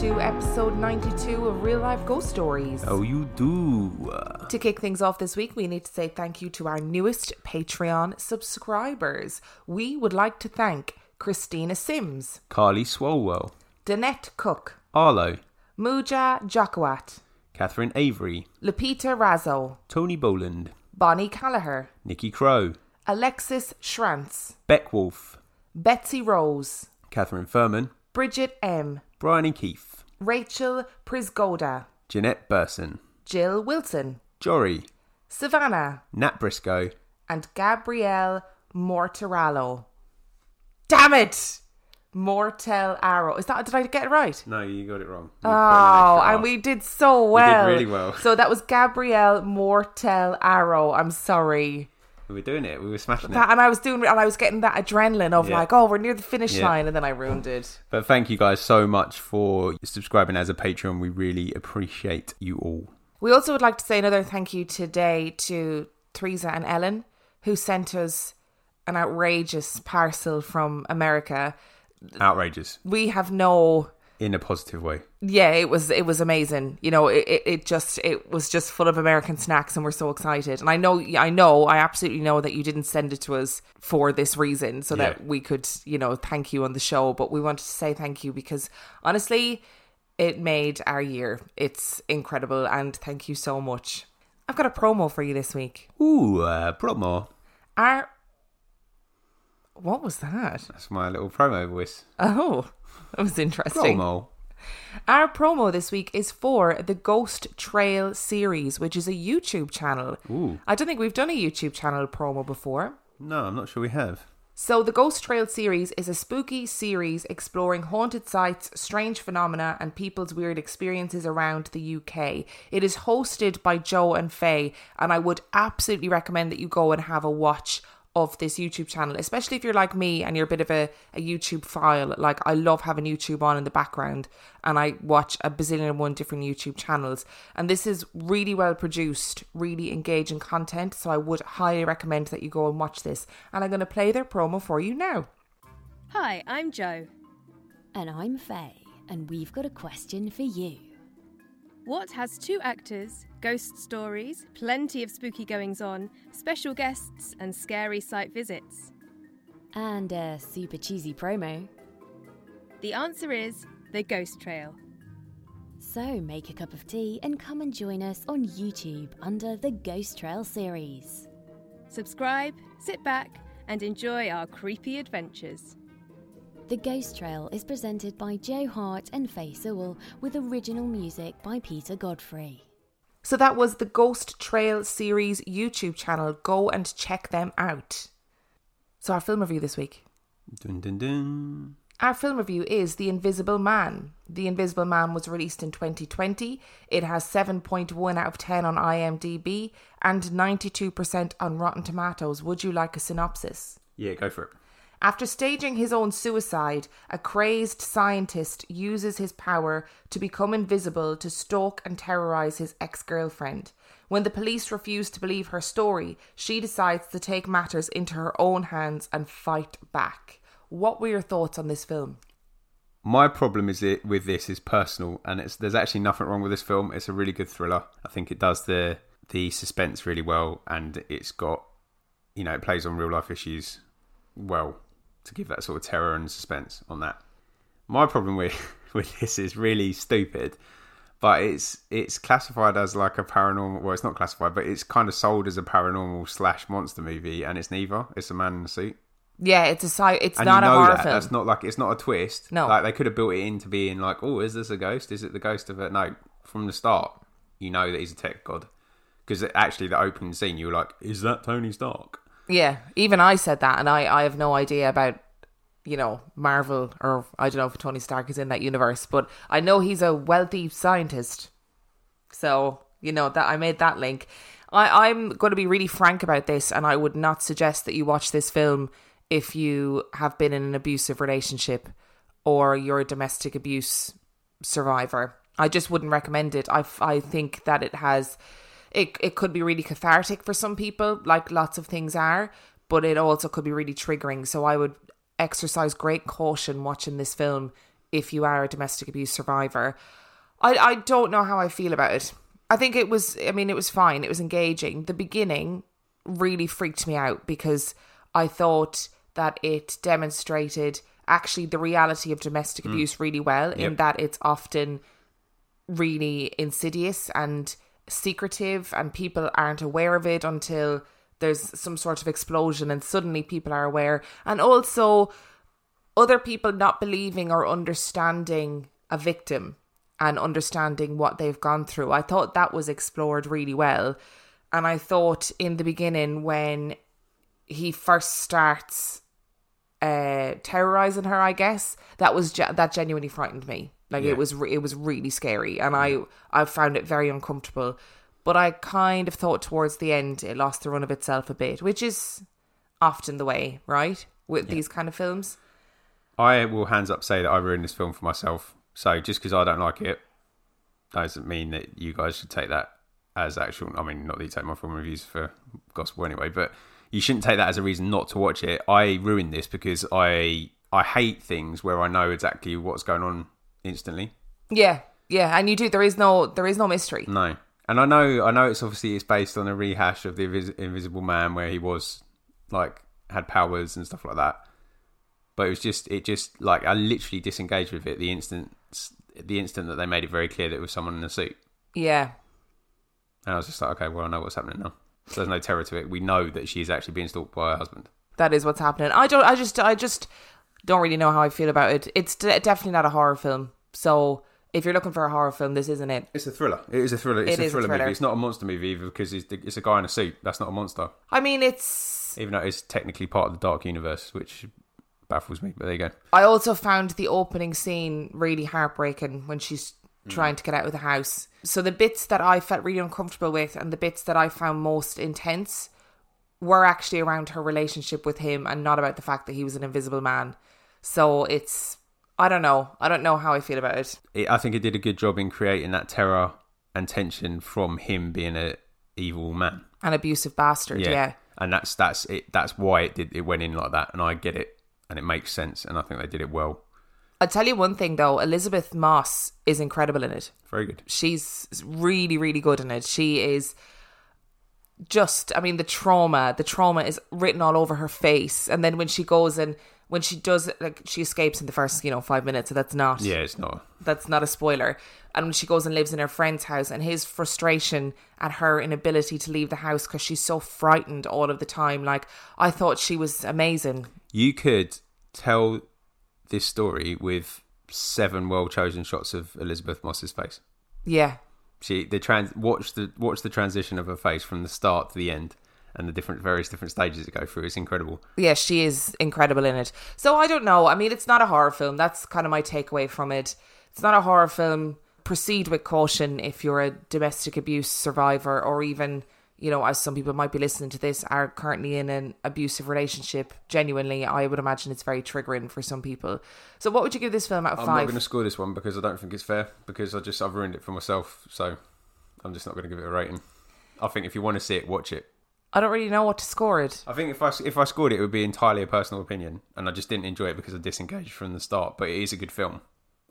to episode 92 of Real Life Ghost Stories. Oh, you do. To kick things off this week, we need to say thank you to our newest Patreon subscribers. We would like to thank Christina Sims, Carly Swalwell, Danette Cook, Arlo, Muja Jokawat, Catherine Avery, Lupita Razzo, Tony Boland, Bonnie Callagher, Nikki Crow, Alexis Schrantz, Beck Wolf, Betsy Rose, Catherine Furman, Bridget M, Brian and Keith, Rachel Prisgoda, Jeanette Burson, Jill Wilson, Jory, Savannah, Nat Briscoe, and Gabrielle Mortarallo. Damn it! Mortel Arrow. Is that did I get it right? No, you got it wrong. Oh, and we did so well. You did really well. So that was Gabrielle Mortel Arrow. I'm sorry. We were doing it. We were smashing That, it. and I was doing and I was getting that adrenaline of Yeah. like, oh, we're near the finish Yeah. line, and then I ruined it. But thank you guys so much for subscribing as a Patreon. We really appreciate you all. We also would like to say another thank you today to Teresa and Ellen, who sent us an outrageous parcel from America. Outrageous We have no in a positive way. yeah it was it was amazing. You know it, it, just it was just full of american snacks and we're so excited. And i know i know i absolutely know that you didn't send it to us for this reason so that we could you know thank you on the show. But we wanted to say thank you because honestly it made our year. It's incredible and thank you so much. I've got a promo for you this week. Ooh, uh, promo. our what was that? That's my little promo voice. oh that was interesting Promo. Our promo this week is for the Ghost Trail series, which is a YouTube channel. Ooh. I don't think we've done a YouTube channel promo before. No, I'm not sure we have. So, the Ghost Trail series is a spooky series exploring haunted sites, strange phenomena, and people's weird experiences around the UK. It is hosted by Joe and Faye, and I would absolutely recommend that you go and have a watch of this YouTube channel, especially if you're like me and you're a bit of a, a YouTube file. Like, I love having YouTube on in the background, and I watch a bazillion and one different YouTube channels. And this is really well produced, really engaging content, so I would highly recommend that you go and watch this. And I'm going to play their promo for you now. Hi, I'm Joe. And I'm Faye, and we've got a question for you. What has two actors, ghost stories, plenty of spooky goings on, special guests, and scary site visits? And a super cheesy promo. The answer is The Ghost Trail. So make a cup of tea and come and join us on YouTube under the Ghost Trail series. Subscribe, sit back, and enjoy our creepy adventures. The Ghost Trail is presented by Joe Hart and Faye Sewell with original music by Peter Godfrey. So that was the Ghost Trail series YouTube channel. Go and check them out. So our film review this week. Dun dun dun. Our film review is The Invisible Man. The Invisible Man was released in 2020. It has 7.1 out of 10 on IMDb and 92% on Rotten Tomatoes. Would you like a synopsis? Yeah, go for it. After staging his own suicide, a crazed scientist uses his power to become invisible to stalk and terrorize his ex girlfriend. When the police refuse to believe her story, she decides to take matters into her own hands and fight back. What were your thoughts on this film? My problem is it with this is personal, and it's there's actually nothing wrong with this film. It's a really good thriller. I think it does the the suspense really well, and it's got you know it plays on real life issues well to give that sort of terror and suspense on that. My problem with with this is really stupid, but it's it's classified as like a paranormal. Well, it's not classified, but it's kind of sold as a paranormal slash monster movie, and it's neither. It's a man in a suit. Yeah, it's a sci- it's And not you a know horror that. film. That's not like it's not a twist. No. like they could have built it into being like, oh, is this a ghost? Is it the ghost of it? No, from the start, you know that he's a tech god because actually the opening scene, you were like, is that Tony Stark? Yeah, even I said that, and I, I have no idea about, you know, Marvel or I don't know if Tony Stark is in that universe, but I know he's a wealthy scientist. So, you know, that I made that link. I, I'm going to be really frank about this, and I would not suggest that you watch this film if you have been in an abusive relationship or you're a domestic abuse survivor. I just wouldn't recommend it. I, I think that it has, it, it could be really cathartic for some people, like lots of things are, but it also could be really triggering. So I would exercise great caution watching this film if you are a domestic abuse survivor. I I don't know how I feel about it. I think it was I mean it was fine. It was engaging. The beginning really freaked me out because I thought that it demonstrated actually the reality of domestic mm. abuse really well in that it's often really insidious and secretive and people aren't aware of it until there's some sort of explosion and suddenly people are aware and also other people not believing or understanding a victim and understanding what they've gone through. I thought that was explored really well. And I thought in the beginning when he first starts uh terrorizing her, I guess, that was ge- that genuinely frightened me. Like Yeah. it was re- it was really scary and I I found it very uncomfortable. But I kind of thought towards the end it lost the run of itself a bit, which is often the way, right? With these kind of films. I will hands up say that I ruined this film for myself. So just because I don't like it doesn't mean that you guys should take that as actual. I mean, not that you take my film reviews for gospel anyway, but you shouldn't take that as a reason not to watch it. I ruined this because I I hate things where I know exactly what's going on instantly. Yeah, yeah, and you do. There is no, there is no mystery. No, and I know I know it's obviously it's based on a rehash of the Invis- Invisible Man where he was like had powers and stuff like that. But it was just it just like I literally disengaged with it the instant the instant that they made it very clear that it was someone in a suit, Yeah, and I was just like, okay, well I know what's happening now. So there's no terror to it. We know that she is actually being stalked by her husband. that is what's happening. I don't. I just. I just don't really know how I feel about it. It's de- definitely not a horror film. So if you're looking for a horror film, this isn't it. It's a thriller. It is a thriller. It's It a is a thriller, thriller. movie. It's not a monster movie either because it's, it's a guy in a suit. That's not a monster, I mean, it's. even though it's technically part of the dark universe, which baffles me. But there you go. I also found the opening scene really heartbreaking when she's trying to get out of the house. So the bits that I felt really uncomfortable with and the bits that I found most intense were actually around her relationship with him and not about the fact that he was an invisible man. So it's I don't know. I don't know how I feel about it. it, I think it did a good job in creating that terror and tension from him being a evil man. An abusive bastard, yeah. And that's that's it. That's why it did. It went in like that, and I get it, and it makes sense, and I think they did it well. I'll tell you one thing though, Elisabeth Moss is incredible in it. Very good. she's really really good in it she is just i mean the trauma the trauma is written all over her face and then when she goes and when she does like she escapes in the first you know five minutes so that's not Yeah, it's not. that's not a spoiler and when she goes and lives in her friend's house and his frustration at her inability to leave the house because she's so frightened all of the time like i thought she was amazing You could tell this story with seven well chosen shots of Elisabeth Moss's face. yeah She the trans watch the watch the transition of her face from the start to the end, and the different various different stages it go through. It's incredible. yeah, she is incredible in it. So I don't know. I mean, it's not a horror film. That's kind of my takeaway from it. It's not a horror film. Proceed with caution if you're a domestic abuse survivor, or even, you know, as some people might be listening to this, are currently in an abusive relationship. Genuinely, I would imagine it's very triggering for some people. So, what would you give this film out of I'm not going to score this one because I don't think it's fair. Because I just I've ruined it for myself. So I'm just not going to give it a rating. I think if you want to see it, watch it. I don't really know what to score it. I think if I if I scored it, it would be entirely a personal opinion, and I just didn't enjoy it because I disengaged from the start. But it is a good film,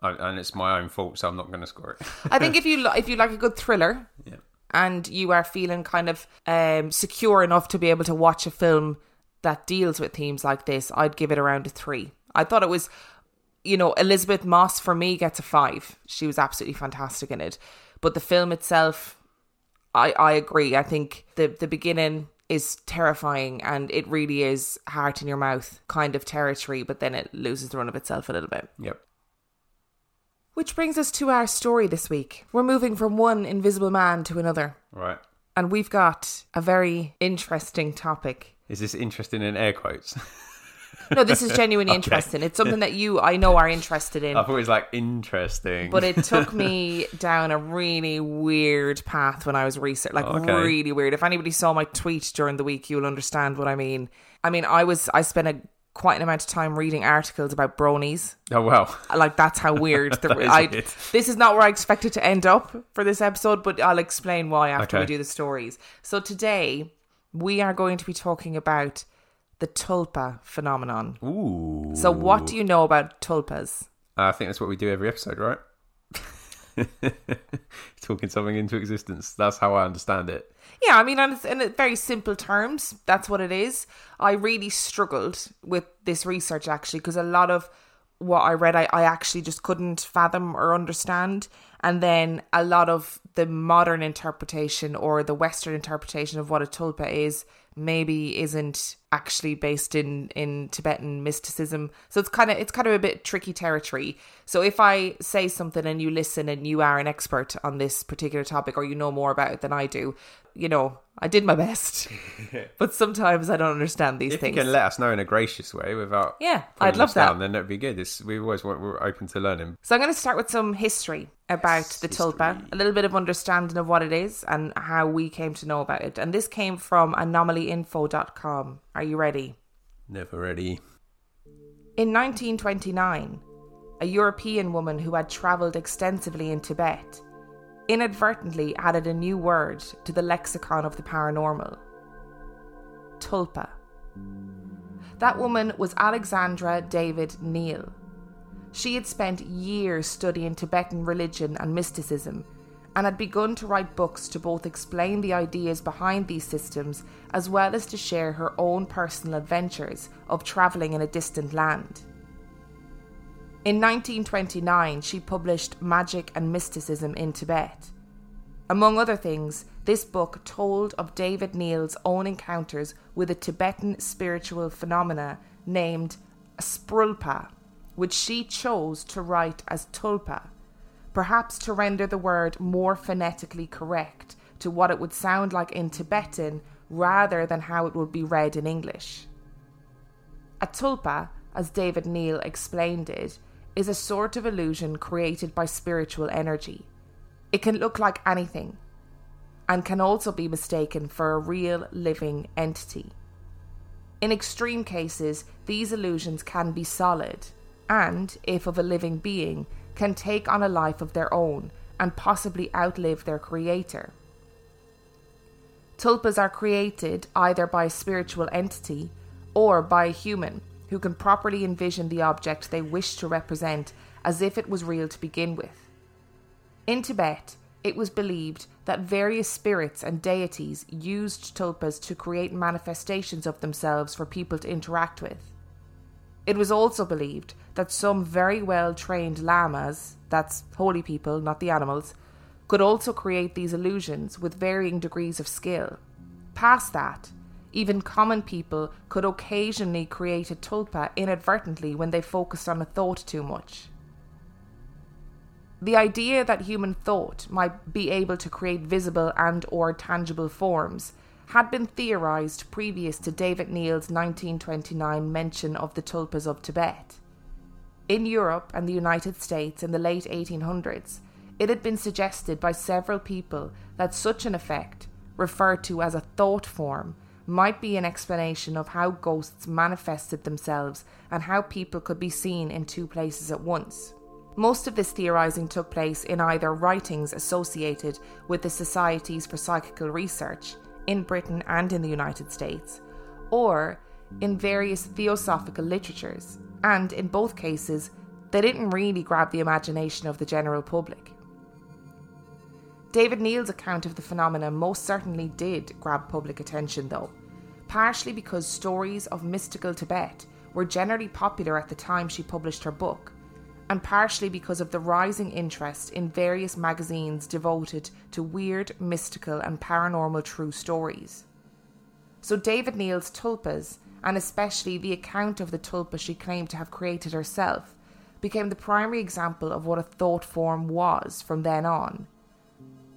I, and it's my own fault, so I'm not going to score it. I think if you if you like a good thriller, Yeah. and you are feeling kind of um, secure enough to be able to watch a film that deals with themes like this, I'd give it around a three. I thought it was, you know, Elisabeth Moss for me gets a five. She was absolutely fantastic in it, but the film itself, I I agree. I think the the beginning is terrifying and it really is heart in your mouth kind of territory, but then it loses the run of itself a little bit. yep. Which brings us to our story this week. We're moving from one invisible man to another. Right. And we've got a very interesting topic. Is this interesting in air quotes? No, this is genuinely interesting. It's something that you, I know, are interested in. I thought it was like interesting. But it took me down a really weird path when I was researching, like Okay. really weird. If anybody saw my tweet during the week, you'll understand what I mean. I mean, I was, I spent a quite an amount of time reading articles about bronies. oh well. Like that's how weird. The, That I, weird. this is not where I expected to end up for this episode, but I'll explain why after we do the stories. So today we are going to be talking about the tulpa phenomenon. Ooh. So what do you know about tulpas? I think that's what we do every episode, right? Talking something into existence. That's how I understand it. Yeah, I mean, in, in very simple terms, that's what it is. I really struggled with this research actually because a lot of what I read, I, I actually just couldn't fathom or understand. And then a lot of the modern interpretation or the Western interpretation of what a tulpa is maybe isn't actually based in in Tibetan mysticism. So it's kind of it's kind of a bit tricky territory. So if I say something and you listen and you are an expert on this particular topic or you know more about it than I do, you know, I did my best. but sometimes I don't understand these if things. you can let us know in a gracious way without Yeah, I'd love that. down, then that'd be good. It's, we always want, we're open to learning. So I'm going to start with some history about the tulpa, a little bit of understanding of what it is and how we came to know about it. And this came from anomalyinfo.com. Are you ready? Never ready. In 1929, a European woman who had travelled extensively in Tibet inadvertently added a new word to the lexicon of the paranormal tulpa. That woman was Alexandra David-Néel. She had spent years studying Tibetan religion and mysticism and had begun to write books to both explain the ideas behind these systems as well as to share her own personal adventures of travelling in a distant land. In 1929, she published Magic and Mysticism in Tibet. Among other things, this book told of David-Néel's own encounters with a Tibetan spiritual phenomena named Sprulpa, which she chose to write as Tulpa, perhaps to render the word more phonetically correct to what it would sound like in Tibetan rather than how it would be read in English. A tulpa, as David-Néel explained it, is a sort of illusion created by spiritual energy. It can look like anything and can also be mistaken for a real living entity. In extreme cases, these illusions can be solid and, if of a living being, can take on a life of their own and possibly outlive their creator. Tulpas are created either by a spiritual entity or by a human who can properly envision the object they wish to represent as if it was real to begin with. In Tibet, it was believed that various spirits and deities used tulpas to create manifestations of themselves for people to interact with. It was also believed that some very well trained lamas, that's holy people, not the animals, could also create these illusions with varying degrees of skill. Past that, even common people could occasionally create a tulpa inadvertently when they focused on a thought too much. The idea that human thought might be able to create visible and or tangible forms had been theorized previous to David-Néel's 1929 mention of the tulpas of Tibet. In Europe and the United States in the late 1800s, it had been suggested by several people that such an effect, referred to as a thought form, might be an explanation of how ghosts manifested themselves and how people could be seen in two places at once. Most of this theorizing took place in either writings associated with the Societies for Psychical Research in Britain and in the United States, or in various theosophical literatures, and in both cases, they didn't really grab the imagination of the general public. David-Néel's account of the phenomena most certainly did grab public attention, though, partially because stories of mystical Tibet were generally popular at the time she published her book, and partially because of the rising interest in various magazines devoted to weird, mystical, and paranormal true stories. So, David-Néel's tulpas, and especially the account of the tulpa she claimed to have created herself, became the primary example of what a thought form was from then on.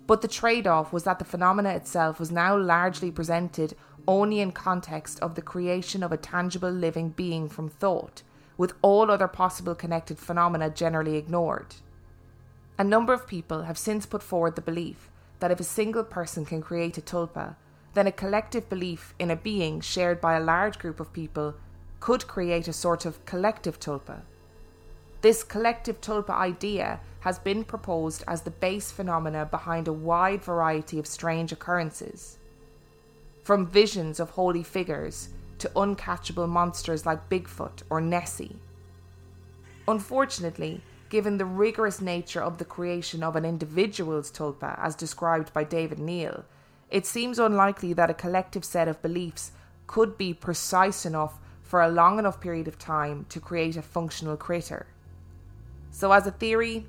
But the trade off was that the phenomena itself was now largely presented only in context of the creation of a tangible living being from thought, with all other possible connected phenomena generally ignored. A number of people have since put forward the belief that if a single person can create a tulpa, then a collective belief in a being shared by a large group of people could create a sort of collective tulpa. This collective tulpa idea has been proposed as the base phenomena behind a wide variety of strange occurrences. From visions of holy figures to uncatchable monsters like Bigfoot or Nessie. Unfortunately, given the rigorous nature of the creation of an individual's tulpa, as described by David-Néel, it seems unlikely that a collective set of beliefs could be precise enough for a long enough period of time to create a functional critter. So, as a theory,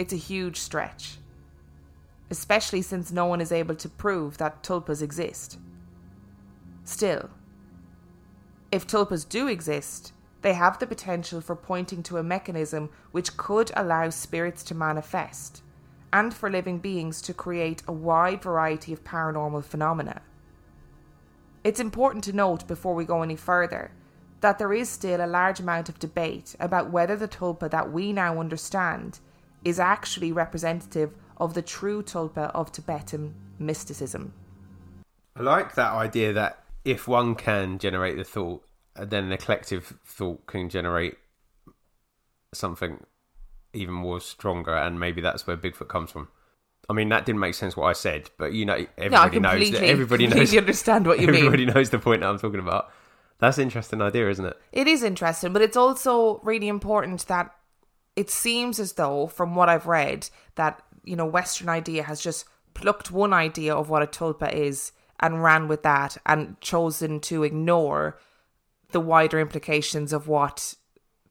it's a huge stretch, especially since no one is able to prove that tulpas exist. Still, if tulpas do exist, they have the potential for pointing to a mechanism which could allow spirits to manifest, and for living beings to create a wide variety of paranormal phenomena. It's important to note before we go any further that there is still a large amount of debate about whether the tulpa that we now understand is actually representative of the true tulpa of Tibetan mysticism. I like that idea that if one can generate the thought, then the collective thought can generate something even more stronger, and maybe that's where Bigfoot comes from. I mean, that didn't make sense what I said, but you know, everybody no, knows that everybody knows. understand what you mean. everybody knows the point that I'm talking about. That's an interesting idea, isn't it? It is interesting, but it's also really important that it seems as though, from what I've read, that you know, Western idea has just plucked one idea of what a tulpa is and ran with that and chosen to ignore the wider implications of what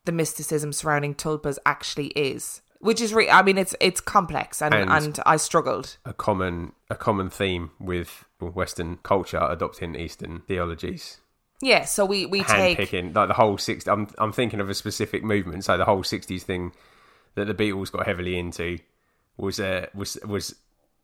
the mysticism surrounding tulpas actually is. Which is, re- I mean, it's it's complex, and, And- and I struggled. A common a common theme with Western culture adopting Eastern theologies. Yeah, so we we hand take picking like the whole 60s I'm, I'm thinking of a specific movement so the whole 60s thing that the beatles got heavily into was uh, was was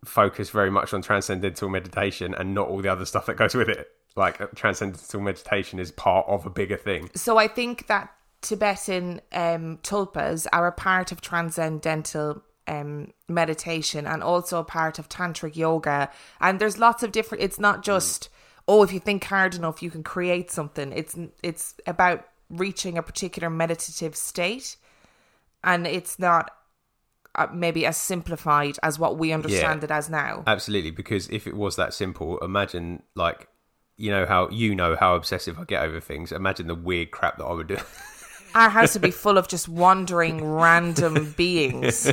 focused very much on transcendental meditation and not all the other stuff that goes with it like transcendental meditation is part of a bigger thing So I think that Tibetan um, tulpas are a part of transcendental um, meditation and also a part of tantric yoga. And there's lots of different. It's not just oh, if you think hard enough, you can create something. It's it's about reaching a particular meditative state, and it's not uh, maybe as simplified as what we understand Yeah. it as now. absolutely because if it was that simple imagine like you know how you know how obsessive I get over things imagine the weird crap that I would do our house would be full of just wandering random beings.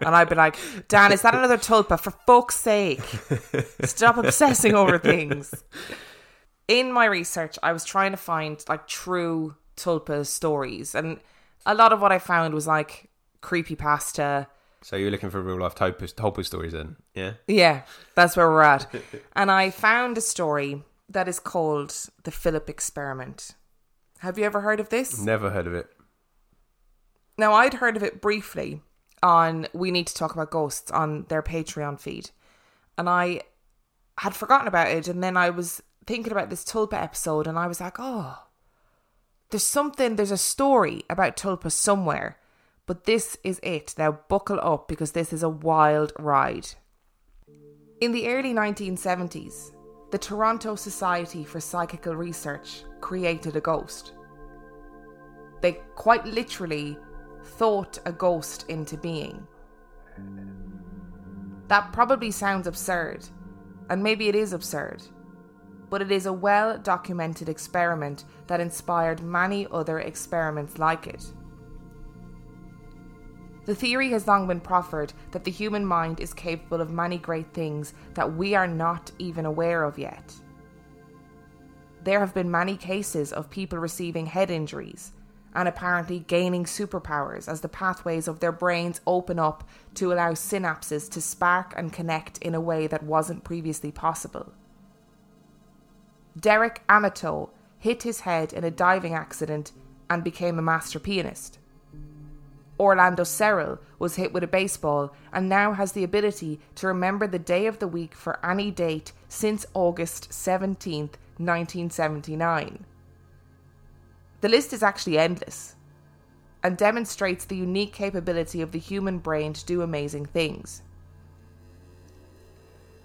And I'd be like, Dan, is that another tulpa? For fuck's sake. Stop obsessing over things. In my research, I was trying to find like true tulpa stories. And a lot of what I found was like creepy pasta. so you're looking for real life Tulpa, Tulpa stories then yeah Yeah, that's where we're at. and I found a story that is called the Philip Experiment. Have you ever heard of this? never heard of it Now, I'd heard of it briefly on We Need to Talk About Ghosts on their Patreon feed. And I had forgotten about it. And then I was thinking about this Tulpa episode and I was like, oh, there's something, there's a story about Tulpa somewhere. But this is it. Now, buckle up because this is a wild ride. In the early 1970s, the Toronto Society for Psychical Research created a ghost. They quite literally thought a ghost into being. That probably sounds absurd, and maybe it is absurd, but it is a well documented experiment that inspired many other experiments like it. The theory has long been proffered that the human mind is capable of many great things that we are not even aware of yet. There have been many cases of people receiving head injuries and apparently gaining superpowers as the pathways of their brains open up to allow synapses to spark and connect in a way that wasn't previously possible. Derek Amato hit his head in a diving accident and became a master pianist. Orlando Serrell was hit with a baseball and now has the ability to remember the day of the week for any date since August 17th, 1979. The list is actually endless and demonstrates the unique capability of the human brain to do amazing things.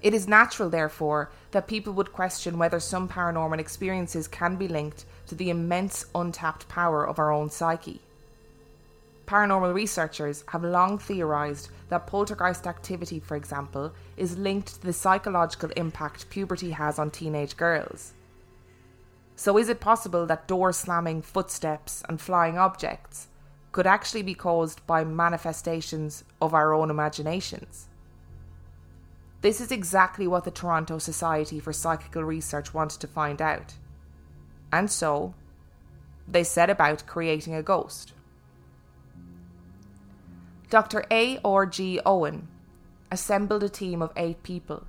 It is natural, therefore, that people would question whether some paranormal experiences can be linked to the immense untapped power of our own psyche. Paranormal researchers have long theorized that poltergeist activity, for example, is linked to the psychological impact puberty has on teenage girls. So, is it possible that door slamming, footsteps, and flying objects could actually be caused by manifestations of our own imaginations. This is exactly what the Toronto Society for Psychical Research wanted to find out. And so, they set about creating a ghost. Dr. A. R. G. Owen assembled a team of eight people,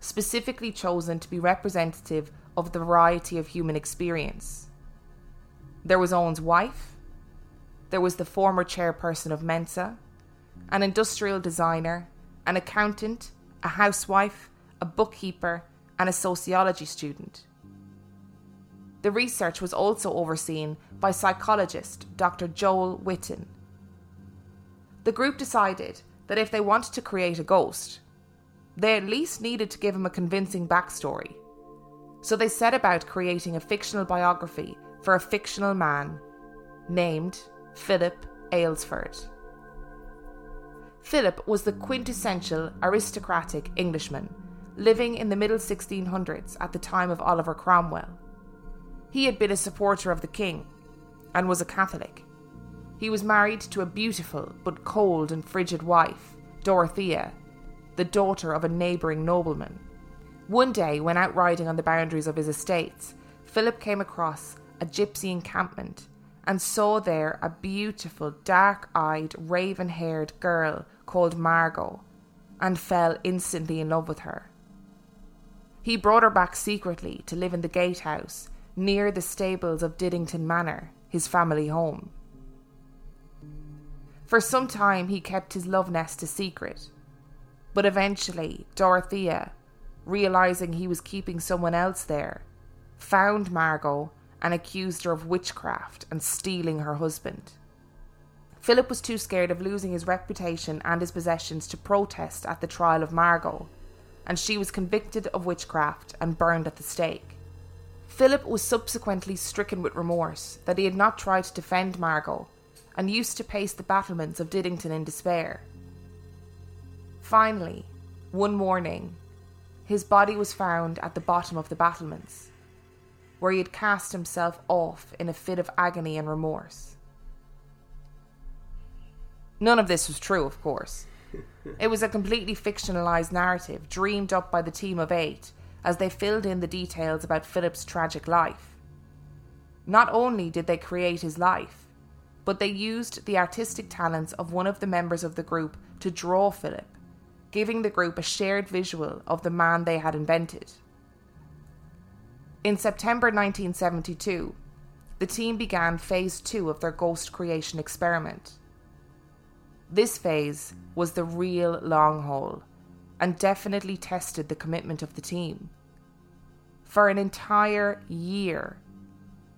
specifically chosen to be representative of the variety of human experience. There was Owen's wife, there was the former chairperson of Mensa, an industrial designer, an accountant, a housewife, a bookkeeper, and a sociology student. The research was also overseen by psychologist Dr. Joel Whitton. The group decided that if they wanted to create a ghost, they at least needed to give him a convincing backstory. So they set about creating a fictional biography for a fictional man named Philip Aylesford. Philip was the quintessential aristocratic Englishman living in the middle 1600s at the time of Oliver Cromwell. He had been a supporter of the king and was a Catholic. He was married to a beautiful but cold and frigid wife, Dorothea, the daughter of a neighbouring nobleman. One day, when out riding on the boundaries of his estates, Philip came across a gypsy encampment and saw there a beautiful, dark eyed, raven haired girl called Margot and fell instantly in love with her. He brought her back secretly to live in the gatehouse near the stables of Diddington Manor, his family home. For some time he kept his love nest a secret, but eventually Dorothea, realizing he was keeping someone else there, found Margot and accused her of witchcraft and stealing her husband. Philip was too scared of losing his reputation and his possessions to protest at the trial of Margot, and she was convicted of witchcraft and burned at the stake. Philip was subsequently stricken with remorse that he had not tried to defend Margot and used to pace the battlements of Diddington in despair. Finally, one morning, his body was found at the bottom of the battlements, where he had cast himself off in a fit of agony and remorse. None of this was true, of course. It was a completely fictionalized narrative dreamed up by the team of eight as they filled in the details about Philip's tragic life. Not only did they create his life, but they used the artistic talents of one of the members of the group to draw Philip, giving the group a shared visual of the man they had invented. In September 1972, the team began phase two of their ghost creation experiment. This phase was the real long haul and definitely tested the commitment of the team. For an entire year,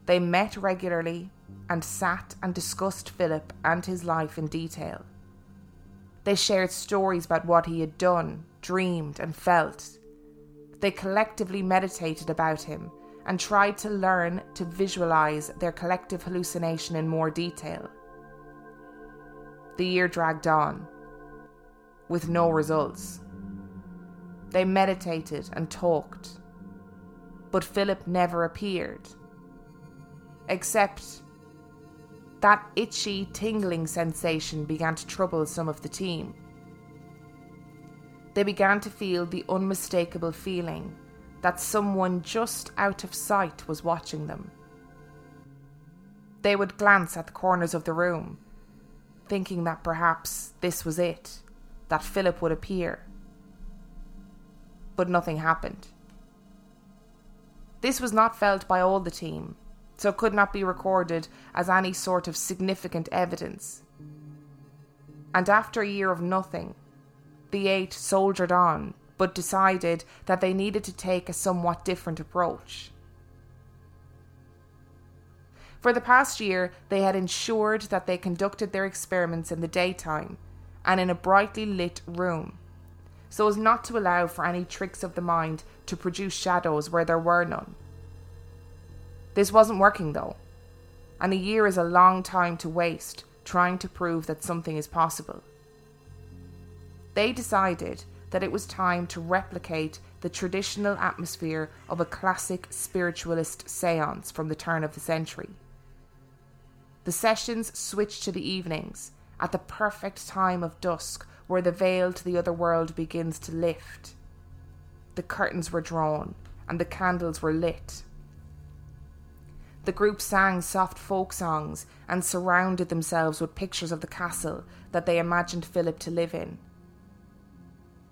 they met regularly and sat and discussed Philip and his life in detail. They shared stories about what he had done, dreamed, and felt. They collectively meditated about him and tried to learn to visualize their collective hallucination in more detail. The year dragged on, with no results. They meditated and talked, but Philip never appeared. Except that itchy, tingling sensation began to trouble some of the team. They began to feel the unmistakable feeling that someone just out of sight was watching them. They would glance at the corners of the room, thinking that perhaps this was it, that Philip would appear but nothing happened. This was not felt by all the team, so could not be recorded as any sort of significant evidence. And after a year of nothing, the eight soldiered on, but decided that they needed to take a somewhat different approach. For the past year, they had ensured that they conducted their experiments in the daytime and in a brightly lit room so as not to allow for any tricks of the mind to produce shadows where there were none. This wasn't working though, and a year is a long time to waste trying to prove that something is possible. They decided that it was time to replicate the traditional atmosphere of a classic spiritualist seance from the turn of the century. The sessions switched to the evenings, at the perfect time of dusk, where the veil to the other world begins to lift. The curtains were drawn, and the candles were lit. The group sang soft folk songs and surrounded themselves with pictures of the castle that they imagined Philip to live in.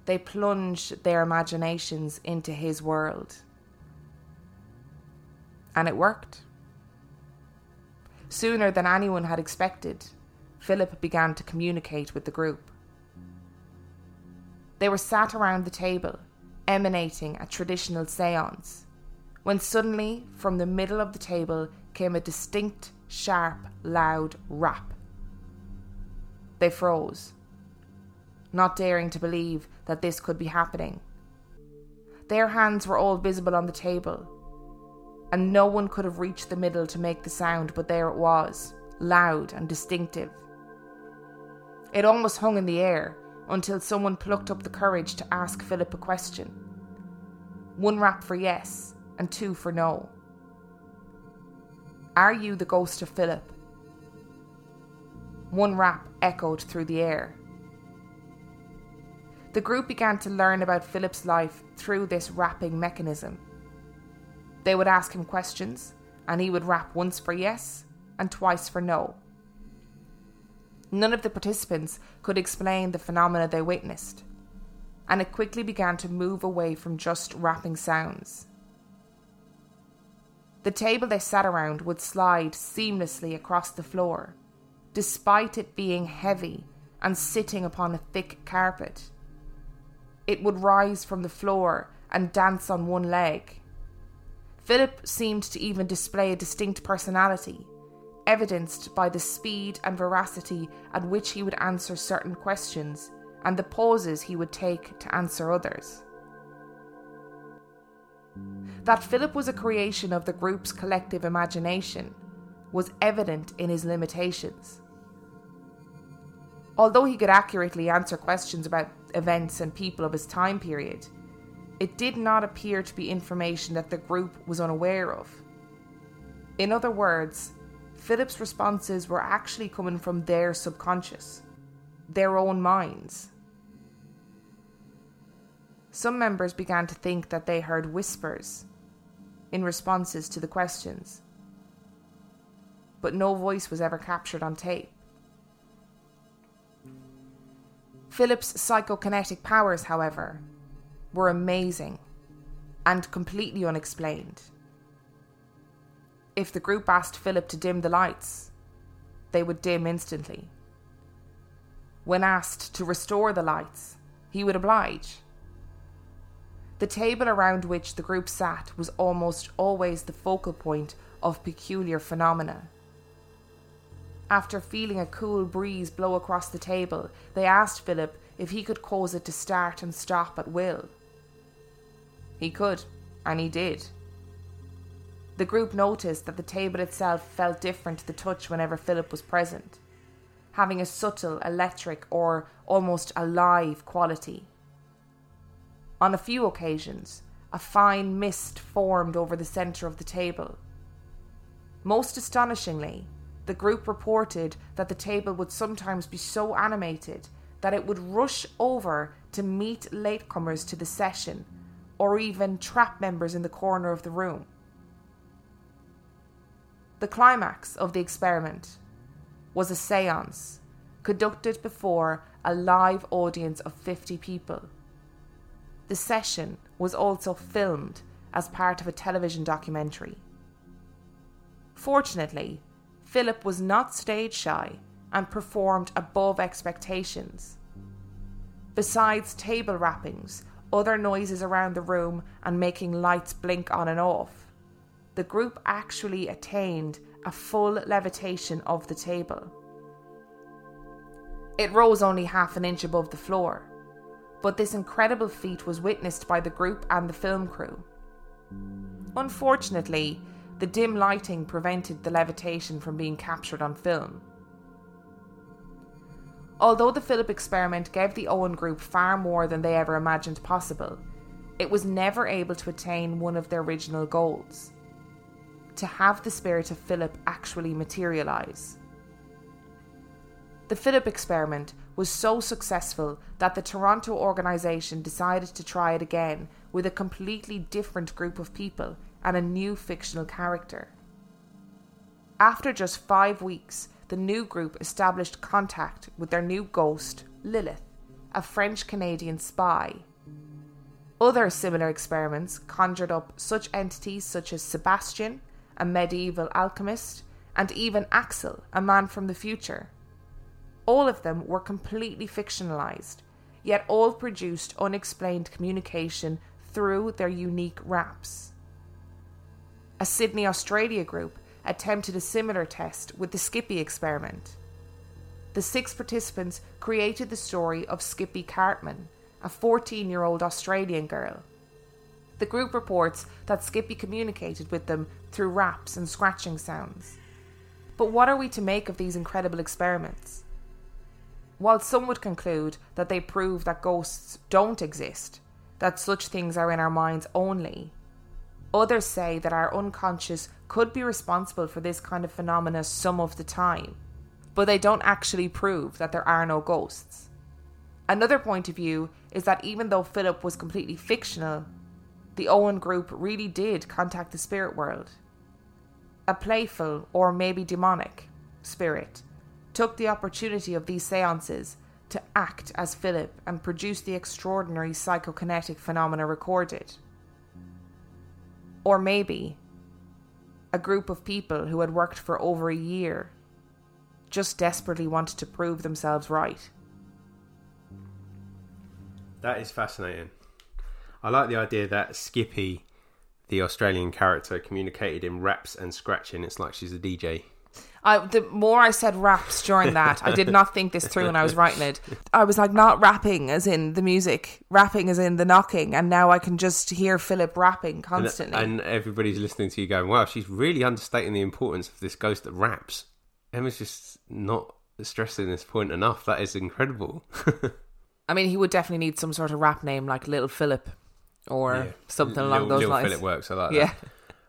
They plunged their imaginations into his world. And it worked. Sooner than anyone had expected, Philip began to communicate with the group. They were sat around the table, emanating a traditional seance, when suddenly, from the middle of the table, came a distinct, sharp, loud rap. They froze, not daring to believe that this could be happening. Their hands were all visible on the table, and no one could have reached the middle to make the sound, but there it was, loud and distinctive. It almost hung in the air until someone plucked up the courage to ask Philip a question. One rap for yes, and two for no. Are you the ghost of Philip? One rap echoed through the air. The group began to learn about Philip's life through this rapping mechanism. They would ask him questions, and he would rap once for yes and twice for no. None of the participants could explain the phenomena they witnessed, and it quickly began to move away from just rapping sounds. The table they sat around would slide seamlessly across the floor, despite it being heavy and sitting upon a thick carpet. It would rise from the floor and dance on one leg, Philip seemed to even display a distinct personality, evidenced by the speed and veracity at which he would answer certain questions and the pauses he would take to answer others. That Philip was a creation of the group's collective imagination was evident in his limitations. Although he could accurately answer questions about events and people of his time period, it did not appear to be information that the group was unaware of. In other words, Philip's responses were actually coming from their subconscious, their own minds. Some members began to think that they heard whispers in responses to the questions, but no voice was ever captured on tape. Philip's psychokinetic powers, however, were amazing and completely unexplained. If the group asked Philip to dim the lights, they would dim instantly. When asked to restore the lights, he would oblige. The table around which the group sat was almost always the focal point of peculiar phenomena. After feeling a cool breeze blow across the table, they asked Philip if he could cause it to start and stop at will. He could, and he did. The group noticed that the table itself felt different to the touch whenever Philip was present, having a subtle, electric, or almost alive quality. On a few occasions, a fine mist formed over the centre of the table. Most astonishingly, the group reported that the table would sometimes be so animated that it would rush over to meet latecomers to the session or even trap members in the corner of the room. The climax of the experiment was a seance conducted before a live audience of 50 people. The session was also filmed as part of a television documentary. Fortunately, Philip was not stage shy and performed above expectations. Besides table rappings, other noises around the room, and making lights blink on and off. The group actually attained a full levitation of the table. It rose only half an inch above the floor, but this incredible feat was witnessed by the group and the film crew. Unfortunately, the dim lighting prevented the levitation from being captured on film. Although the Philip experiment gave the Owen group far more than they ever imagined possible, it was never able to attain one of their original goals to have the spirit of Philip actually materialise. The Philip experiment was so successful that the Toronto organisation decided to try it again with a completely different group of people and a new fictional character. After just five weeks, the new group established contact with their new ghost, Lilith, a French Canadian spy. Other similar experiments conjured up such entities such as Sebastian, a medieval alchemist, and even Axel, a man from the future. All of them were completely fictionalized, yet all produced unexplained communication through their unique raps. A Sydney, Australia group attempted a similar test with the Skippy experiment. The six participants created the story of Skippy Cartman, a 14 year old Australian girl. The group reports that Skippy communicated with them through raps and scratching sounds. But what are we to make of these incredible experiments? While some would conclude that they prove that ghosts don't exist, that such things are in our minds only, others say that our unconscious could be responsible for this kind of phenomena some of the time, but they don't actually prove that there are no ghosts. Another point of view is that even though Philip was completely fictional, the Owen group really did contact the spirit world. A playful, or maybe demonic, spirit took the opportunity of these seances to act as Philip and produce the extraordinary psychokinetic phenomena recorded. Or maybe a group of people who had worked for over a year just desperately wanted to prove themselves right. That is fascinating. I like the idea that Skippy, the Australian character, communicated in raps and scratching. It's like she's a DJ. I, the more I said raps during that, I did not think this through when I was writing it. I was like, not rapping as in the music, rapping as in the knocking, and now I can just hear Philip rapping uh, constantly. And, and everybody's listening to you going, wow, she's really understating the importance of this ghost that raps. Emma's just not stressing this point enough. That is incredible. I mean, he would definitely need some sort of rap name like Little Philip or Yeah. something along Lil- those Lil lines. Philip works. I like Yeah.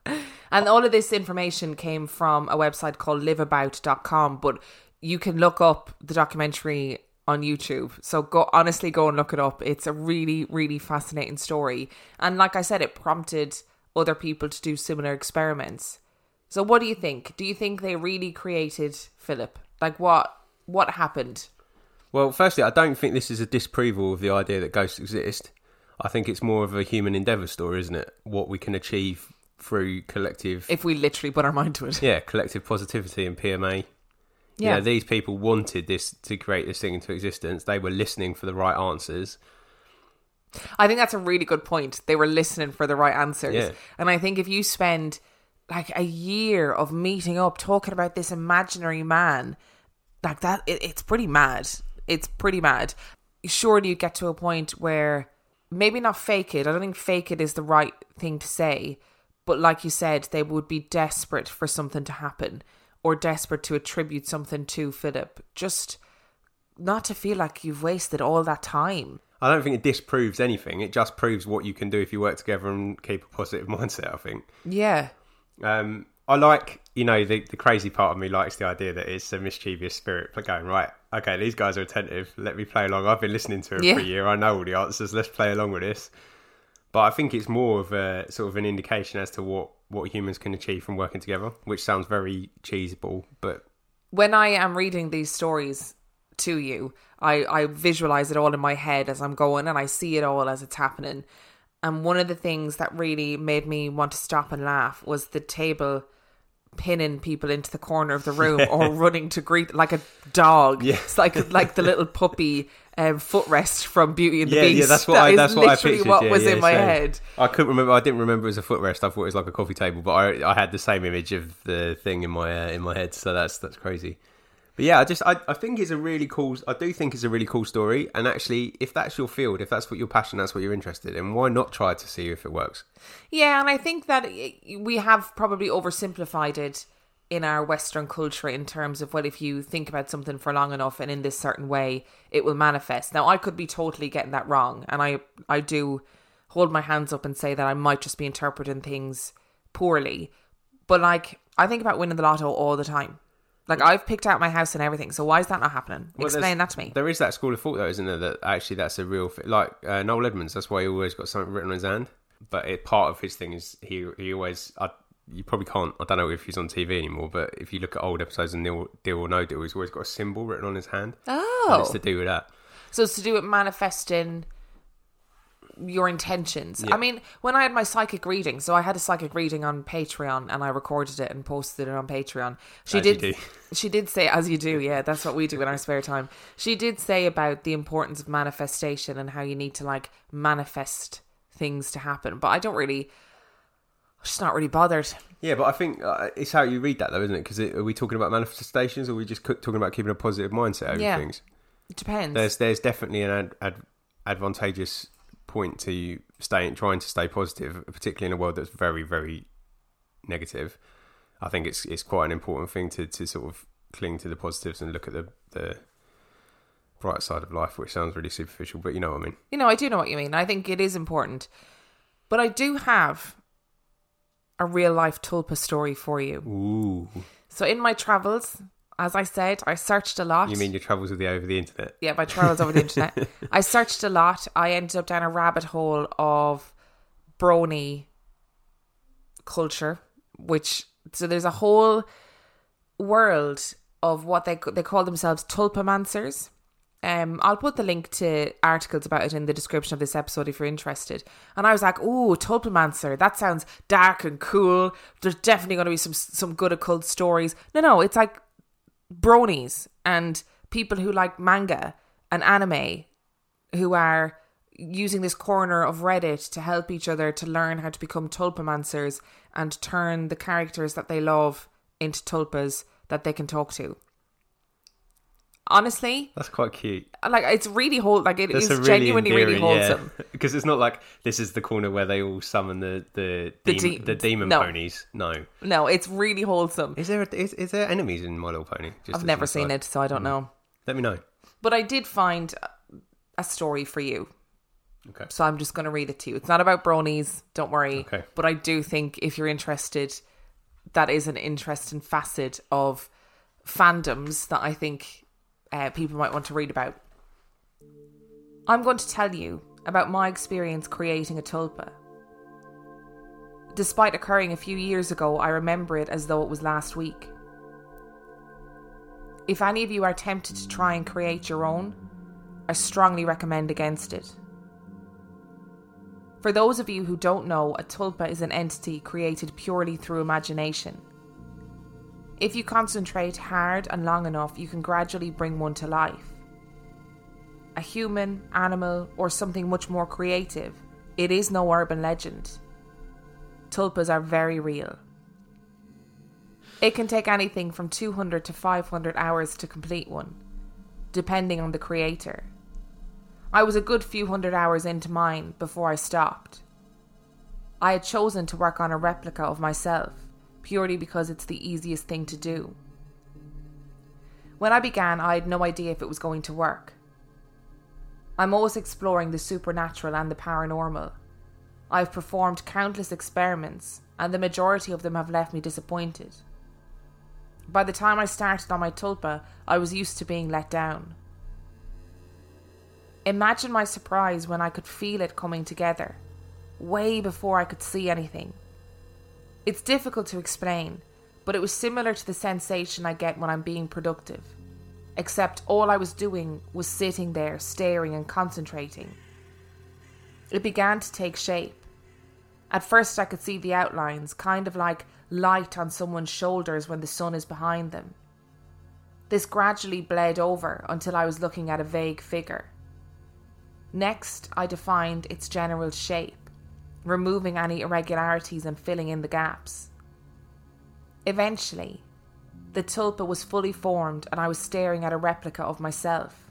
that. And all of this information came from a website called liveabout.com, but you can look up the documentary on YouTube. So go honestly go and look it up. It's a really really fascinating story. And like I said it prompted other people to do similar experiments. So what do you think? Do you think they really created Philip? Like what what happened? Well, firstly, I don't think this is a disproval of the idea that ghosts exist. I think it's more of a human endeavour story, isn't it? What we can achieve through collective, If we literally put our mind to it. yeah, collective positivity and PMA. Yeah, Yeah. these people wanted this to create this thing into existence. They were listening for the right answers. I think that's a really good point. They were listening for the right answers. Yeah. And I think if you spend like a year of meeting up talking about this imaginary man, like that, it, it's pretty mad. It's pretty mad. Surely you get to a point where maybe not fake it. I don't think fake it is the right thing to say. But like you said, they would be desperate for something to happen or desperate to attribute something to Philip. Just not to feel like you've wasted all that time. I don't think it disproves anything. It just proves what you can do if you work together and keep a positive mindset. I think. Yeah. Um, I like, you know, the, the crazy part of me likes the idea that it's a mischievous spirit for going, right, okay, these guys are attentive. Let me play along. I've been listening to it Yeah. for a year. I know all the answers. Let's play along with this. But I think it's more of a sort of an indication as to what, what humans can achieve from working together, which sounds very cheeseball, but when I am reading these stories to you, I, I visualize it all in my head as I'm going and I see it all as it's happening. And one of the things that really made me want to stop and laugh was the table pinning people into the corner of the room or running to greet like a dog. Yeah. It's like like the little puppy um, footrest from Beauty and the yeah, Beast. yeah, that's what That I is that's what I pictured. what yeah, was yeah, in my same. head. I couldn't remember. I didn't remember it was a footrest. I thought it was like a coffee table, but I I had the same image of the thing in my uh, in my head. So that's that's crazy. But yeah, I just I, I think it's a really cool. I do think it's a really cool story. And actually, if that's your field, if that's what your passion, that's what you're interested in, why not try to see if it works? Yeah, and I think that we have probably oversimplified it in our Western culture in terms of, well, if you think about something for long enough and in this certain way, it will manifest. Now, I could be totally getting that wrong, and I, I do hold my hands up and say that I might just be interpreting things poorly. But like, I think about winning the lotto all the time. Like, I've picked out my house and everything. So why is that not happening? Well, Explain that to me. There is that school of thought, though, isn't there? That actually that's a real thi- like uh, Noel Edmonds. That's why he always got something written on his hand. But it, part of his thing is he he always. I, you probably can't. I don't know if he's on TV anymore, but if you look at old episodes of Deal, Deal or No Deal, he's always got a symbol written on his hand. And Oh, it's to oh. do with that. so it's to do with manifesting your intentions. Yeah. I mean, when I had my psychic reading, so I had a psychic reading on Patreon, and I recorded it and posted it on Patreon. She As did. She did say, as you do, yeah, that's what we do in our spare time. She did say about the importance of manifestation and how you need to like manifest things to happen. But I don't really. Just not really bothered. Yeah, but I think uh, it's how you read that, though, isn't it? Because are we talking about manifestations, or are we just talking about keeping a positive mindset over Yeah. things? It depends. There's there's definitely an ad, ad, advantageous point to staying trying to stay positive, particularly in a world that's very very negative. I think it's it's quite an important thing to, to sort of cling to the positives and look at the the bright side of life, which sounds really superficial, but you know what I mean. You know, I do know what you mean. I think it is important. But I do have a real life tulpa story for you. Ooh, So in my travels, as I said, I searched a lot. you mean your travels with the over the internet? yeah, my travels over the internet. I searched a lot. I ended up down a rabbit hole of brony culture, which so there's a whole world of what they they call themselves tulpamancers. Um, I'll put the link to articles about it in the description of this episode if you're interested. And I was like, "Ooh, tulpamancer! That sounds dark and cool. There's definitely going to be some some good occult stories." No, no, it's like bronies and people who like manga and anime who are using this corner of Reddit to help each other to learn how to become tulpamancers and turn the characters that they love into tulpas that they can talk to. Honestly, That's quite cute. like it's really whole like it is That's a really genuinely really wholesome. Because it's not like this is the corner where they all summon the the The dem- de- the demon no. ponies. No, No, it's really wholesome. is there a, is, is there enemies in My Little Pony? Just I've never seen aside. it, so I don't mm. know. Let me know. But I did find a story for you. Okay. So I'm just going to read it to you. It's not about bronies, don't worry. Okay. But I do think if you're interested, that is an interesting facet of fandoms that I think uh, people might want to read about. I'm going to tell you about my experience creating a tulpa. Despite occurring a few years ago, I remember it as though it was last week. If any of you are tempted to try and create your own, I strongly recommend against it. For those of you who don't know, a tulpa is an entity created purely through imagination. If you concentrate hard and long enough, you can gradually bring one to life. A human, animal, or something much more creative, it is no urban legend. Tulpas are very real. It can take anything from 200 to 500 hours to complete one, depending on the creator. I was a good few hundred hours into mine before I stopped. I had chosen to work on a replica of myself purely because it's the easiest thing to do. When I began, I had no idea if it was going to work. I'm always exploring the supernatural and the paranormal. I've performed countless experiments, and the majority of them have left me disappointed. By the time I started on my tulpa, I was used to being let down. Imagine my surprise when I could feel it coming together, way before I could see anything. It's difficult to explain, but it was similar to the sensation I get when I'm being productive, except all I was doing was sitting there, staring and concentrating. It began to take shape. At first, I could see the outlines, kind of like light on someone's shoulders when the sun is behind them. This gradually bled over until I was looking at a vague figure. Next, I defined its general shape, removing any irregularities and filling in the gaps. Eventually, the tulpa was fully formed and I was staring at a replica of myself.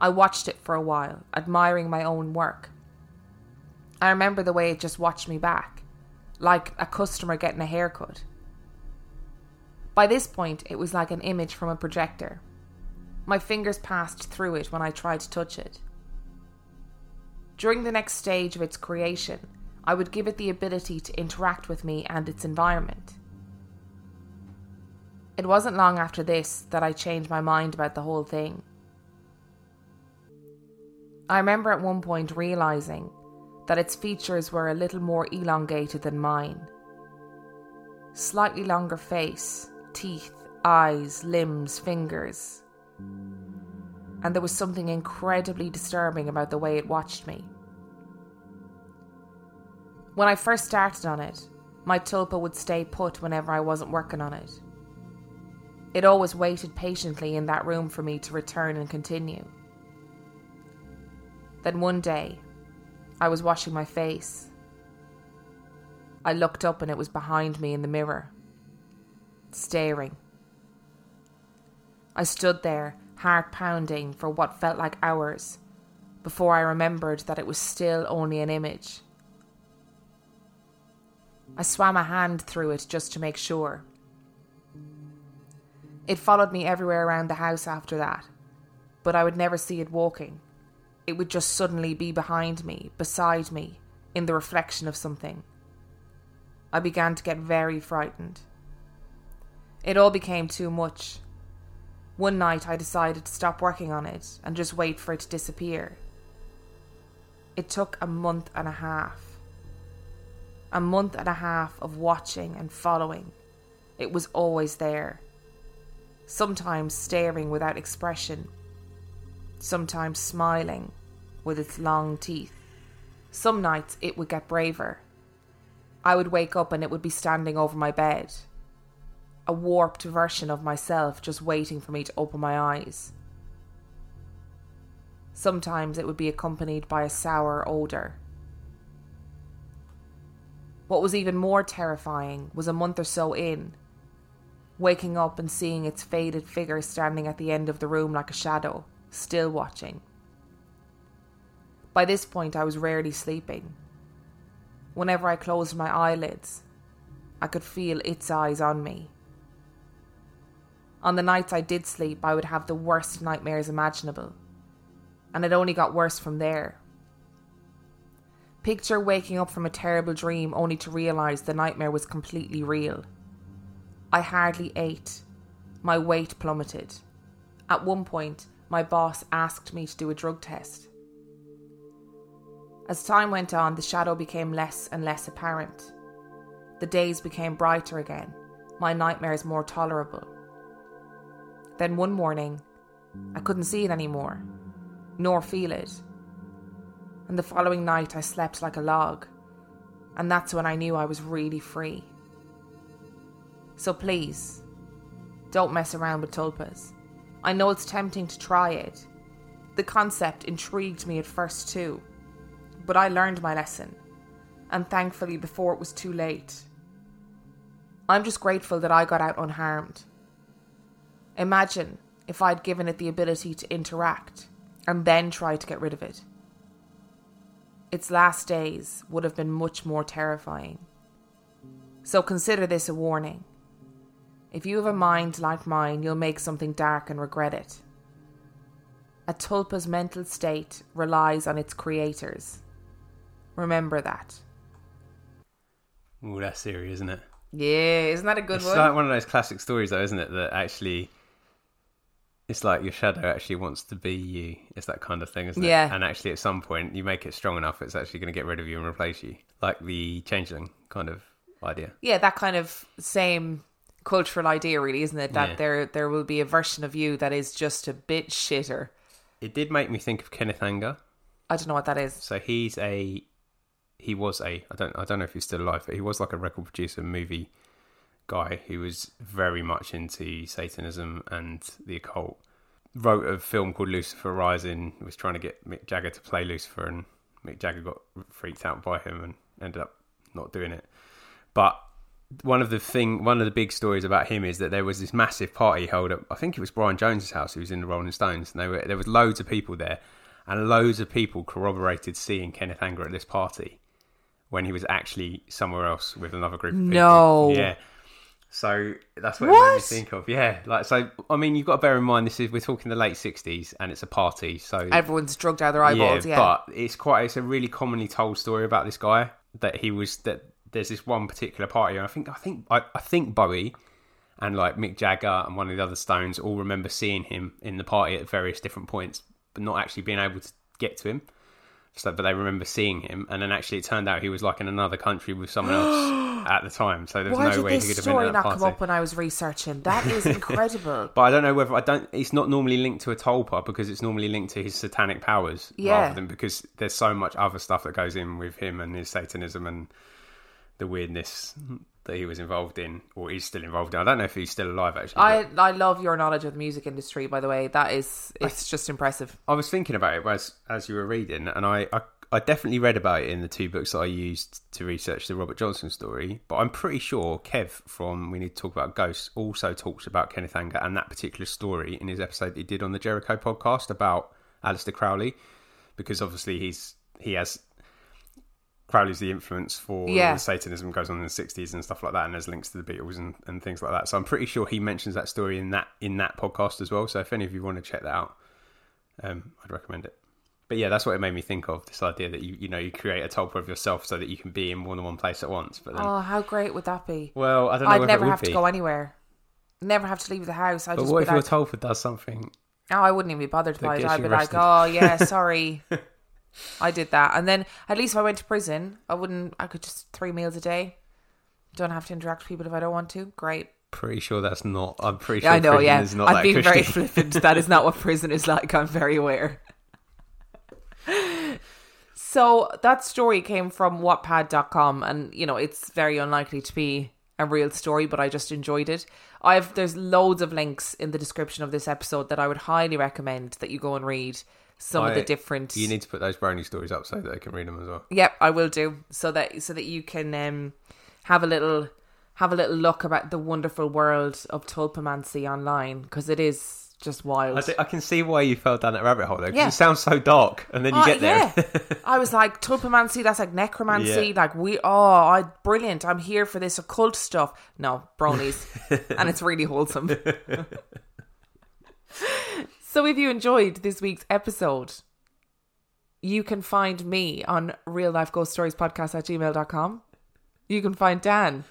I watched it for a while, admiring my own work. I remember the way it just watched me back, like a customer getting a haircut. By this point, it was like an image from a projector. My fingers passed through it when I tried to touch it. During the next stage of its creation, I would give it the ability to interact with me and its environment. It wasn't long after this that I changed my mind about the whole thing. I remember at one point realizing that its features were a little more elongated than mine. Slightly longer face, teeth, eyes, limbs, fingers. And there was something incredibly disturbing about the way it watched me. When I first started on it, my tulpa would stay put whenever I wasn't working on it. It always waited patiently in that room for me to return and continue. Then one day, I was washing my face. I looked up and it was behind me in the mirror, staring. I stood there, heart pounding, for what felt like hours, before I remembered that it was still only an image. I swam a hand through it just to make sure. It followed me everywhere around the house after that, but I would never see it walking. It would just suddenly be behind me, beside me, in the reflection of something. I began to get very frightened. It all became too much. One night I decided to stop working on it and just wait for it to disappear. It took a month and a half. A month and a half of watching and following. It was always there. Sometimes staring without expression, sometimes smiling with its long teeth. Some nights it would get braver. I would wake up and it would be standing over my bed. A warped version of myself just waiting for me to open my eyes. Sometimes it would be accompanied by a sour odour. What was even more terrifying was a month or so in, waking up and seeing its faded figure standing at the end of the room like a shadow, still watching. By this point, I was rarely sleeping. Whenever I closed my eyelids, I could feel its eyes on me. On the nights I did sleep, I would have the worst nightmares imaginable, and it only got worse from there. Picture waking up from a terrible dream only to realise the nightmare was completely real. I hardly ate. My weight plummeted. At one point, my boss asked me to do a drug test. As time went on, the shadow became less and less apparent. The days became brighter again, my nightmares more tolerable. Then one morning, I couldn't see it anymore, nor feel it. And the following night, I slept like a log, and that's when I knew I was really free. So please, don't mess around with tulpas. I know it's tempting to try it. The concept intrigued me at first, too. But I learned my lesson, and thankfully before it was too late. I'm just grateful that I got out unharmed. Imagine if I'd given it the ability to interact and then tried to get rid of it. Its last days would have been much more terrifying. So consider this a warning. If you have a mind like mine, you'll make something dark and regret it. A tulpa's mental state relies on its creators. Remember that. Ooh, that's serious, isn't it? Yeah, isn't that a good it's one? It's like one of those classic stories, though, isn't it? That actually, it's like your shadow actually wants to be you. It's that kind of thing, isn't Yeah. it? And actually, at some point, you make it strong enough, it's actually going to get rid of you and replace you, like the changeling kind of idea. yeah, that kind of same cultural idea, really, isn't it? That Yeah. there there will be a version of you that is just a bit shitter. It did make me think of Kenneth Anger. I don't know what that is. So he's a, he was a, I don't, I don't know if he's still alive, but he was like a record producer, movie guy who was very much into Satanism and the occult. Wrote a film called Lucifer Rising. Was trying to get Mick Jagger to play Lucifer, and Mick Jagger got freaked out by him and ended up not doing it. But one of the thing, one of the big stories about him is that there was this massive party held up. I think it was Brian Jones's house, who was in the Rolling Stones, and they were, there was loads of people there, and loads of people corroborated seeing Kenneth Anger at this party when he was actually somewhere else with another group of people. No. Yeah. So that's what, it made me think of. Yeah, like so. I mean, you've got to bear in mind this is we're talking the late '60s, and it's a party. So Everyone's drugged out of their eyeballs. Yeah, but it's quite it's a really commonly told story about this guy. that he was that there's this one particular party, and I think I think I, I think Bowie and like Mick Jagger and one of the other Stones all remember seeing him in the party at various different points, but not actually being able to get to him. So, but they remember seeing him, and then actually it turned out he was like in another country with someone else at the time. So there was Why no did way he could have been story at not that come up when I was researching? That is incredible. But I don't know whether I don't. It's not normally linked to a tulpa because it's normally linked to his satanic powers Yeah. rather than because there's so much other stuff that goes in with him and his Satanism and the weirdness that he was involved in or is still involved in. I don't know if he's still alive actually. I I love your knowledge of the music industry. By the way, that is it's just impressive. I was thinking about it as as you were reading, and I, I I definitely read about it in the two books that I used to research the Robert Johnson story. But I'm pretty sure Kev from We Need to Talk About Ghosts also talks about Kenneth Anger and that particular story in his episode that he did on the Jericho podcast about Aleister Crowley, because obviously he's he has Crowley's the influence for Yeah. Satanism goes on in the '60s and stuff like that, and there's links to the Beatles and, and things like that. So I'm pretty sure he mentions that story in that in that podcast as well. So if any of you want to check that out, um, I'd recommend it. But yeah, that's what it made me think of this idea that you you know you create a tulpa of yourself so that you can be in more than one place at once. But then, Oh, how great would that be? well, I don't know I'd never have be. to go anywhere. Never have to leave the house. I'd but just what be if your tulpa does something? oh, I wouldn't even be bothered by it. I'd be like, oh yeah, sorry, I did that. And then at least if I went to prison, I wouldn't. I could just three meals a day. Don't have to interact with people if I don't want to. Great. Pretty sure that's not. I'm pretty Yeah, sure I know. prison Yeah, is not I'm that being very flippant. That is not what prison is like. I'm very aware. So that story came from Wattpad.com, and you know it's very unlikely to be a real story, but I just enjoyed it. I've there's loads of links in the description of this episode that I would highly recommend that you go and read some of the different. You need to put those brownie stories up so that they can read them as well. Yep, I will do so that so that you can um, have a little have a little look about the wonderful world of tulpamancy online because it is just wild. I, I can see why you fell down that rabbit hole though, Yeah. it sounds so dark, and then you Oh, get there. yeah. I was like, tulpamancy, that's like necromancy. Yeah. Like, we, oh, I, brilliant. I'm here for this occult stuff. No, bronies. and it's really wholesome. so, if you enjoyed this week's episode, you can find me on real life ghost stories podcast at gmail.com. You can find Dan.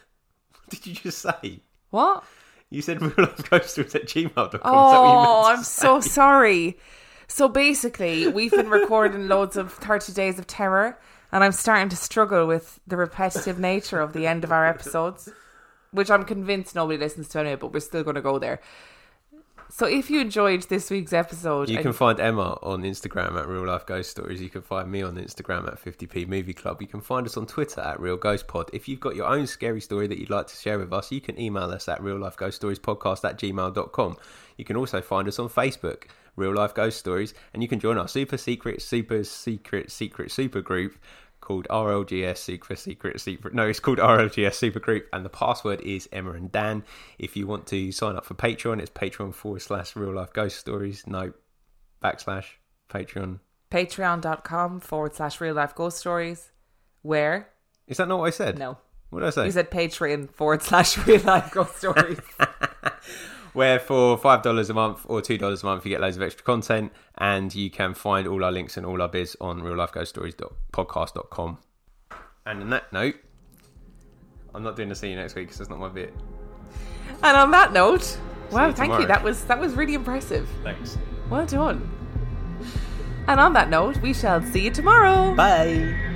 What did you just say? What? You said real life ghost stories at gmail.com. Oh, I'm say? so sorry. So basically, we've been recording loads of 30 Days of Terror, and I'm starting to struggle with the repetitive nature of the end of our episodes, which I'm convinced nobody listens to anyway, but we're still going to go there. So if you enjoyed this week's episode, You can find Emma on Instagram at Real Life Ghost Stories. You can find me on Instagram at 50p Movie Club. You can find us on Twitter at Real Ghost Pod. If you've got your own scary story that you'd like to share with us, you can email us at Real Life Ghost Stories Podcast at gmail.com. You can also find us on Facebook, Real Life Ghost Stories, and you can join our super secret, super secret, secret, super group called RLGS Secret Secret Secret. No, it's called RLGS Super Group, and the password is Emma and Dan. If you want to sign up for Patreon, it's Patreon forward slash Real Life Ghost Stories. No, backslash Patreon. patreon.com forward slash real life ghost stories, where? Is that not what I said? No. What did I say? You said Patreon forward slash real life ghost stories. Where for five dollars a month or two dollars a month, you get loads of extra content, and you can find all our links and all our biz on reallifeghoststories.podcast.com. And on that note, I'm not doing the see you next week because that's not my bit. and on that note, wow, you thank you. That was that was really impressive. Thanks. Well done. And on that note, we shall see you tomorrow. Bye.